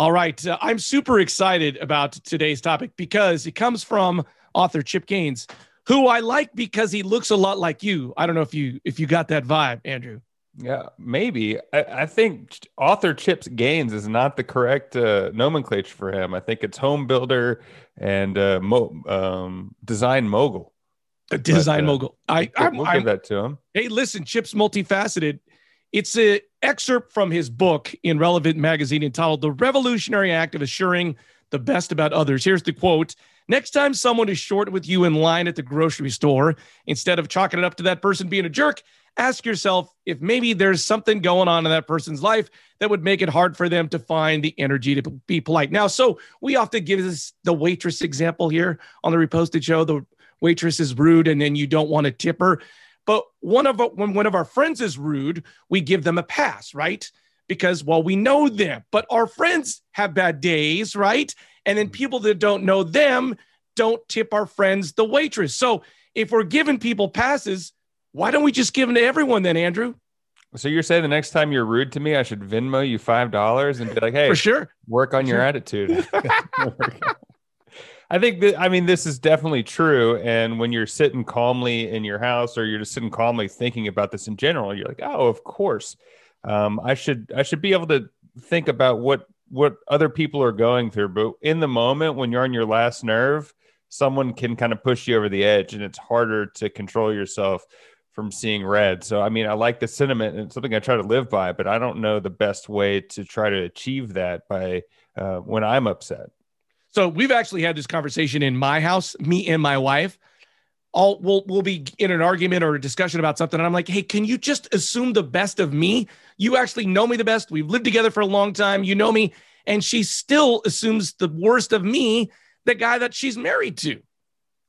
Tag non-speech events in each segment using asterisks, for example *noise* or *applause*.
All right. Uh, I'm super excited about today's topic because it comes from author Chip Gaines, who I like because he looks a lot like you. I don't know if you if you got that vibe, Andrew. Yeah, maybe. I, I think author Chips Gaines is not the correct uh, nomenclature for him. I think it's home builder and uh, mo- um, design mogul. A design but, uh, mogul. I, we'll, we'll give that to him. Hey, listen, Chip's multifaceted. It's an excerpt from his book in Relevant Magazine entitled The Revolutionary Act of Assuming the Best About Others. Here's the quote Next time someone is short with you in line at the grocery store, instead of chalking it up to that person being a jerk, ask yourself if maybe there's something going on in that person's life that would make it hard for them to find the energy to be polite. Now, so we often give this the waitress example here on the reposted show. The waitress is rude and then you don't want to tip her. But one of when one of our friends is rude, we give them a pass, right? Because well, we know them, but our friends have bad days, right? And then mm. people that don't know them don't tip our friends, the waitress. So if we're giving people passes, why don't we just give them to everyone then, Andrew? So you're saying the next time you're rude to me, I should Venmo you five dollars and be like, *laughs* "Hey, for sure, work on your attitude." *laughs* *laughs* I think that I mean this is definitely true. And when you're sitting calmly in your house, or you're just sitting calmly thinking about this in general, you're like, "Oh, of course, um, I should I should be able to think about what what other people are going through." But in the moment when you're on your last nerve, someone can kind of push you over the edge, and it's harder to control yourself from seeing red. So I mean, I like the sentiment and something I try to live by, but I don't know the best way to try to achieve that by uh, when I'm upset. So we've actually had this conversation in my house, me and my wife. All we'll we'll be in an argument or a discussion about something, and I'm like, "Hey, can you just assume the best of me? You actually know me the best. We've lived together for a long time. You know me." And she still assumes the worst of me, the guy that she's married to.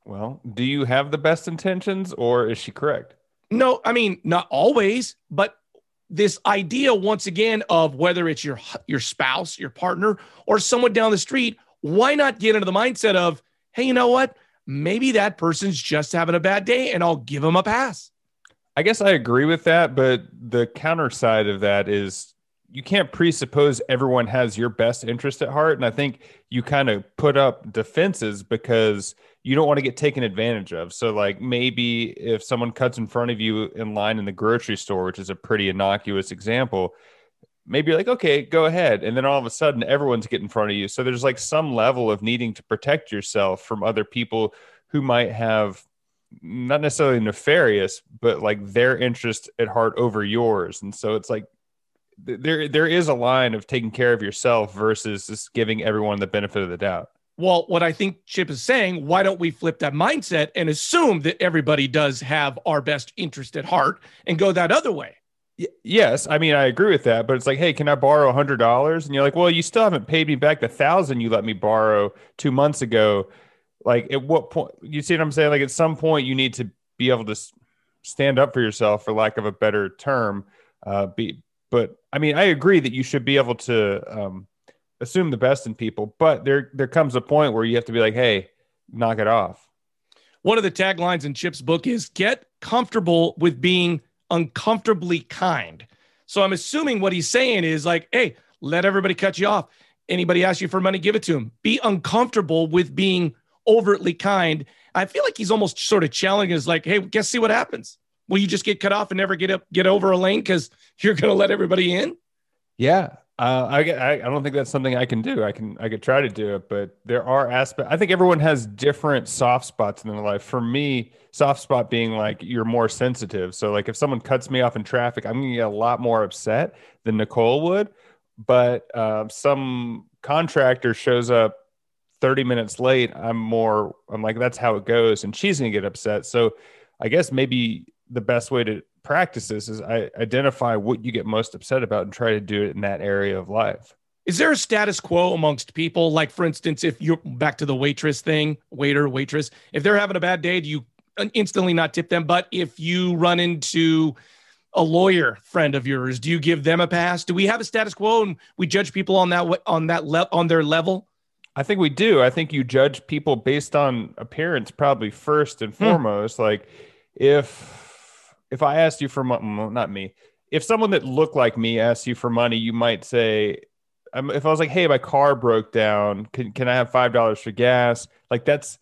Well, do you have the best intentions, or is she correct? No, I mean not always, but this idea once again of whether it's your your spouse, your partner, or someone down the street why not get into the mindset of, hey, you know what? Maybe that person's just having a bad day and I'll give them a pass. I guess I agree with that, but the counter side of that is you can't presuppose everyone has your best interest at heart. And I think you kind of put up defenses because you don't want to get taken advantage of. So, like maybe if someone cuts in front of you in line in the grocery store, which is a pretty innocuous example, maybe you're like, okay, go ahead. And then all of a sudden, everyone's getting in front of you. So there's like some level of needing to protect yourself from other people who might have not necessarily nefarious, but like their interest at heart over yours. And so it's like there there is a line of taking care of yourself versus just giving everyone the benefit of the doubt. Well, what I think Chip is saying, why don't we flip that mindset and assume that everybody does have our best interest at heart and go that other way? Yes, I mean I agree with that, but it's like, hey, can I borrow a hundred dollars? And you're like, well, you still haven't paid me back the thousand you let me borrow two months ago. Like, at what point? You see what I'm saying? Like, at some point, you need to be able to stand up for yourself, for lack of a better term. Uh, be, but I mean, I agree that you should be able to um, assume the best in people, but there there comes a point where you have to be like, hey, knock it off. One of the taglines in Chip's book is "Get comfortable with being." Uncomfortably kind. So I'm assuming what he's saying is like, hey, let everybody cut you off. Anybody ask you for money, give it to him. Be uncomfortable with being overtly kind. I feel like he's almost sort of challenging us like, hey, guess see what happens. Will you just get cut off and never get up, get over a lane because you're to let everybody in? Yeah, uh, I, I, I don't think that's something I can do. I can I could try to do it, but there are aspects. I think everyone has different soft spots in their life. For me, soft spot being like you're more sensitive. So like if someone cuts me off in traffic, I'm gonna get a lot more upset than Nicole would. But uh, some contractor shows up 30 minutes late, I'm more. I'm like that's how it goes, and she's gonna get upset. So I guess maybe the best way to practice this is I identify what you get most upset about and try to do it in that area of life. Is there a status quo amongst people? Like, for instance, if you're back to the waitress thing, waiter, waitress, if they're having a bad day, do you instantly not tip them? But if you run into a lawyer friend of yours, do you give them a pass? Do we have a status quo and we judge people on that on that le- on their level? I think we do. I think you judge people based on appearance, probably first and hmm. foremost. Hmm. Like if if I asked you for money, not me, if someone that looked like me asked you for money, you might say, um, if I was like, "Hey, my car broke down. Can can I have five dollars for gas?" Like that's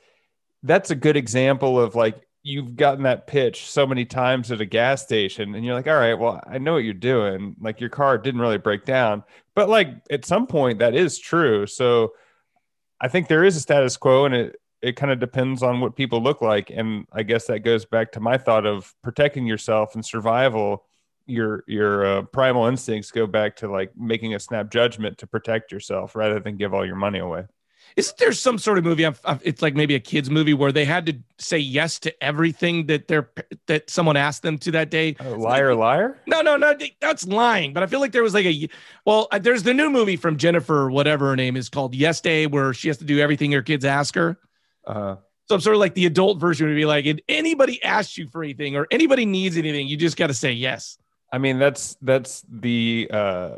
that's a good example of like you've gotten that pitch so many times at a gas station, and you're like, "All right, well, I know what you're doing. Like your car didn't really break down, but like at some point that is true." So I think there is a status quo, and it it kind of depends on what people look like, and I guess that goes back to my thought of protecting yourself and survival your your uh, primal instincts go back to like making a snap judgment to protect yourself rather than give all your money away. Isn't there some sort of movie? It's like maybe a kids movie where they had to say yes to everything that they're that someone asked them to that day. Uh, liar, liar. No, no, no. That's lying. But I feel like there was like a well, there's the new movie from Jennifer, whatever her name is called, Yes Day, where she has to do everything her kids ask her. Uh-huh. So I'm sort of like the adult version would be like, if anybody asks you for anything or anybody needs anything, you just got to say yes. I mean, that's that's the uh,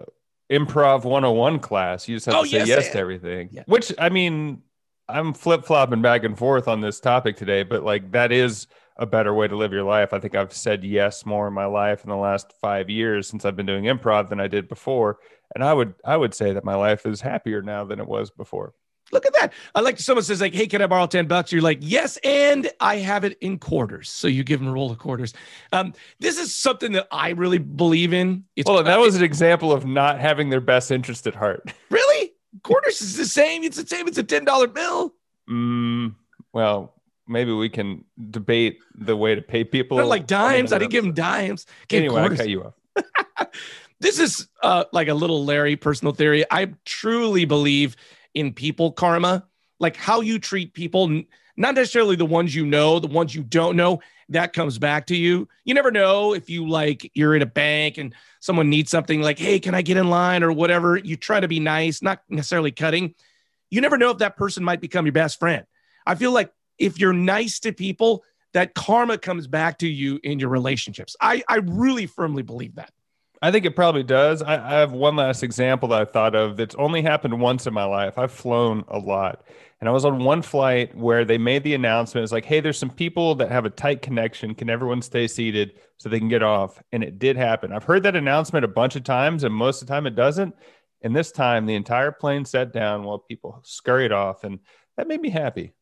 improv 101 class. You just have oh, to say yes, yes to everything. Yeah. Which I mean, I'm flip flopping back and forth on this topic today, but like that is a better way to live your life. I think I've said yes more in my life in the last five years since I've been doing improv than I did before, and I would I would say that my life is happier now than it was before. Look at that. I like someone says like, "Hey, can I borrow ten bucks?" You're like, "Yes," and I have it in quarters. So you give them a roll of quarters. Um, this is something that I really believe in. It's, well, that was an example of not having their best interest at heart. *laughs* Really, quarters is the same. It's the same. It's a ten dollar bill. Mm, well, maybe we can debate the way to pay people. Not like dimes. I didn't give them dimes. anyway, quarters. I cut you off. *laughs* this is uh, like a little Larry personal theory. I truly believe in people karma, like how you treat people, not necessarily the ones you know, the ones you don't know, that comes back to you. You never know if you like you're in a bank and someone needs something like, hey, can I get in line or whatever? You try to be nice, not necessarily cutting. You never know if that person might become your best friend. I feel like if you're nice to people, that karma comes back to you in your relationships. I, I really firmly believe that. I think it probably does. I, I, have one last example that I thought of that's only happened once in my life. I've flown a lot. And I was on one flight where they made the announcement. It's like, hey, there's some people that have a tight connection. Can everyone stay seated so they can get off? And it did happen. I've heard that announcement a bunch of times, and most of the time it doesn't. And this time, the entire plane sat down while people scurried off. And that made me happy.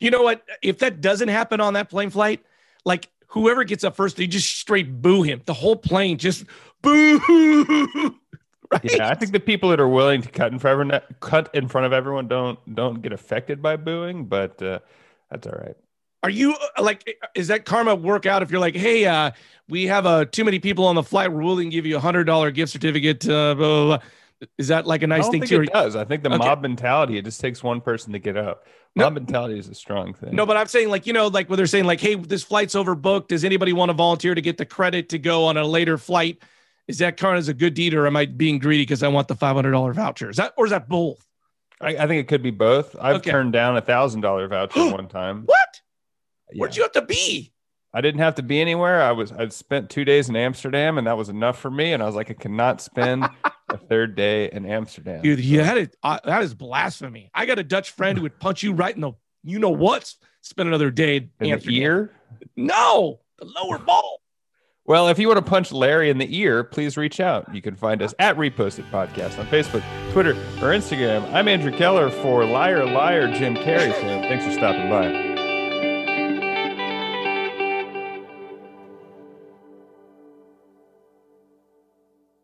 You know what? If that doesn't happen on that plane flight, like whoever gets up first, they just straight boo him. The whole plane just boo. *laughs* Right? Yeah, I think the people that are willing to cut in front of cut in front of everyone don't don't get affected by booing, but uh, that's all right. Are you uh, like is that karma work out if you're like, hey, uh, we have uh, too many people on the flight, we're willing to give you a hundred dollar gift certificate, uh, blah, blah, blah. Is that like a nice thing too? It does. I think the okay. mob mentality, it just takes one person to get up. Mob no, mentality is a strong thing. No, but I'm saying like, you know, like where they're saying like, hey, this flight's overbooked. Does anybody want to volunteer to get the credit to go on a later flight? is that Karn is a good deed or am I being greedy because I want the $500 voucher? Is that, or is that both? I, I think it could be both. I've okay. turned down a thousand dollar voucher *gasps* one time. What? Yeah. Where'd you have to be? I didn't have to be anywhere. I was, I'd spent two days in Amsterdam and that was enough for me. And I was like, I cannot spend *laughs* a third day in Amsterdam. Dude, you had it. Uh, that is blasphemy. I got a Dutch friend who would punch you right in the, you know what? Spend another day in, in Amsterdam. the ear? No, the lower ball. Well, if you want to punch Larry in the ear, please reach out. You can find us at Reposted Podcast on Facebook, Twitter, or Instagram. I'm Andrew Keller for Liar Liar Jim Carrey. Thanks for stopping by.